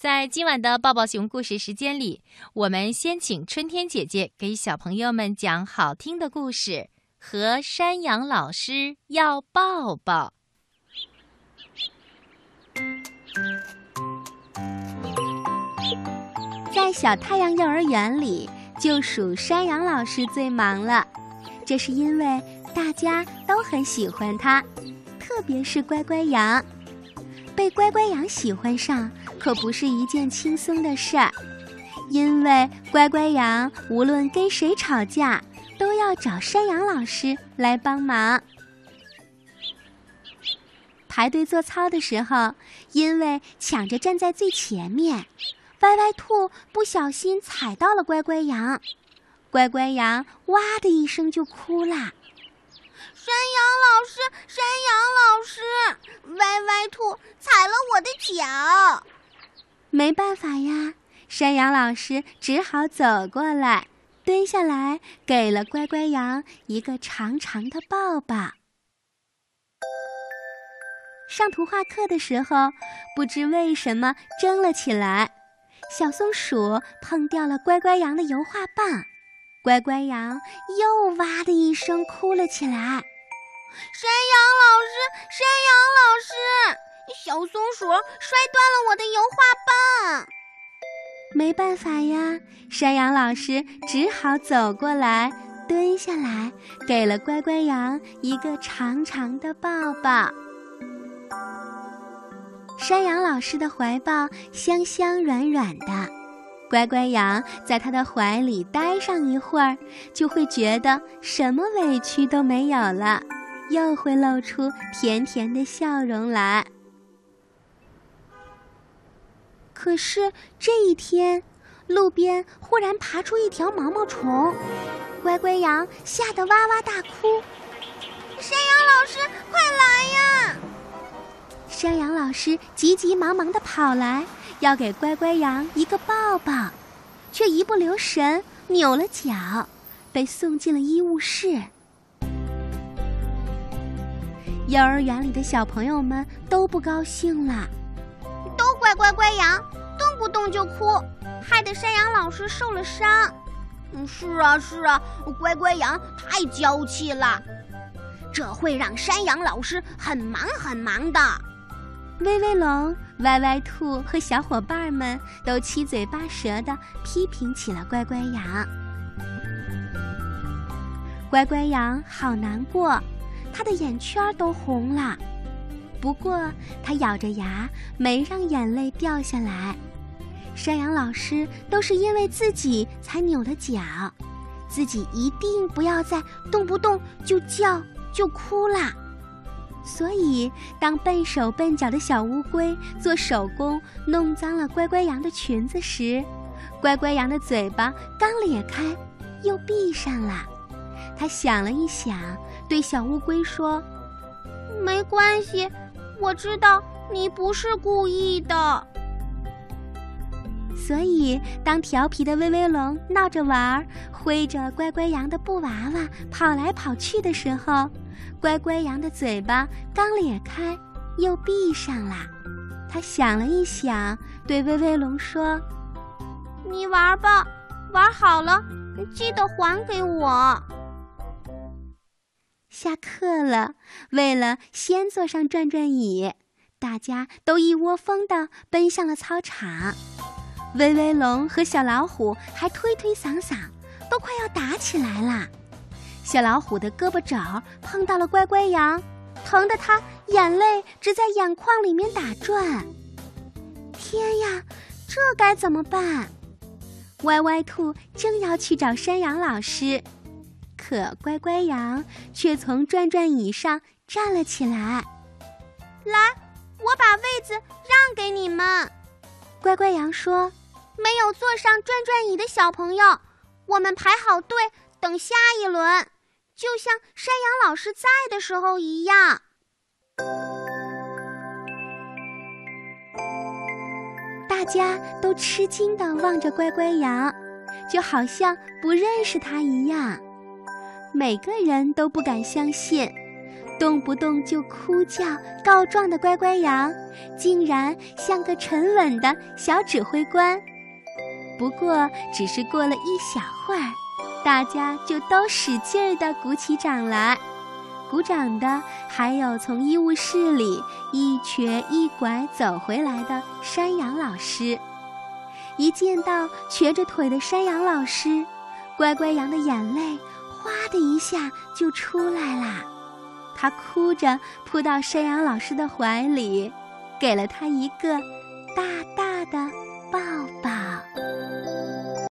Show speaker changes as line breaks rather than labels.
在今晚的抱抱熊故事时间里，我们先请春天姐姐给小朋友们讲好听的故事，和山羊老师要抱抱。
在小太阳幼儿园里，就属山羊老师最忙了，这是因为大家都很喜欢他，特别是乖乖羊。被乖乖羊喜欢上可不是一件轻松的事儿，因为乖乖羊无论跟谁吵架，都要找山羊老师来帮忙。排队做操的时候，因为抢着站在最前面，歪歪兔不小心踩到了乖乖羊，乖乖羊哇的一声就哭了。
山羊老师，山羊老师，歪歪兔踩了我的脚。
没办法呀，山羊老师只好走过来，蹲下来，给了乖乖羊一个长长的抱抱。上图画课的时候，不知为什么争了起来，小松鼠碰掉了乖乖羊的油画棒，乖乖羊又哇的一声哭了起来。
山羊老师，山羊老师，小松鼠摔断了我的油画棒。
没办法呀，山羊老师只好走过来，蹲下来，给了乖乖羊一个长长的抱抱。山羊老师的怀抱香香软软的，乖乖羊在他的怀里待上一会儿，就会觉得什么委屈都没有了。又会露出甜甜的笑容来。可是这一天，路边忽然爬出一条毛毛虫，乖乖羊吓得哇哇大哭。
山羊老师，快来呀！
山羊老师急急忙忙的跑来，要给乖乖羊一个抱抱，却一不留神扭了脚，被送进了医务室。幼儿园里的小朋友们都不高兴了，
都怪乖乖羊，动不动就哭，害得山羊老师受了伤。嗯，是啊是啊，乖乖羊太娇气了，这会让山羊老师很忙很忙的。
威威龙、歪歪兔和小伙伴们都七嘴八舌的批评起了乖乖羊。乖乖羊好难过。他的眼圈都红了，不过他咬着牙没让眼泪掉下来。山羊老师都是因为自己才扭了脚，自己一定不要再动不动就叫就哭啦。所以，当笨手笨脚的小乌龟做手工弄脏了乖乖羊的裙子时，乖乖羊的嘴巴刚咧开，又闭上了。他想了一想。对小乌龟说：“
没关系，我知道你不是故意的。”
所以，当调皮的威威龙闹着玩儿，挥着乖乖羊的布娃娃跑来跑去的时候，乖乖羊的嘴巴刚咧开，又闭上了。他想了一想，对威威龙说：“
你玩吧，玩好了记得还给我。”
下课了，为了先坐上转转椅，大家都一窝蜂地奔向了操场。威威龙和小老虎还推推搡搡，都快要打起来了。小老虎的胳膊肘碰到了乖乖羊，疼得他眼泪直在眼眶里面打转。天呀，这该怎么办？歪歪兔正要去找山羊老师。可乖乖羊却从转转椅上站了起来。
来，我把位子让给你们。
乖乖羊说：“
没有坐上转转椅的小朋友，我们排好队等下一轮，就像山羊老师在的时候一样。”
大家都吃惊的望着乖乖羊，就好像不认识他一样。每个人都不敢相信，动不动就哭叫告状的乖乖羊，竟然像个沉稳的小指挥官。不过，只是过了一小会儿，大家就都使劲儿地鼓起掌来。鼓掌的还有从医务室里一瘸一拐走回来的山羊老师。一见到瘸着腿的山羊老师，乖乖羊的眼泪哗的一下就出来啦。他哭着扑到山羊老师的怀里，给了他一个大大的抱。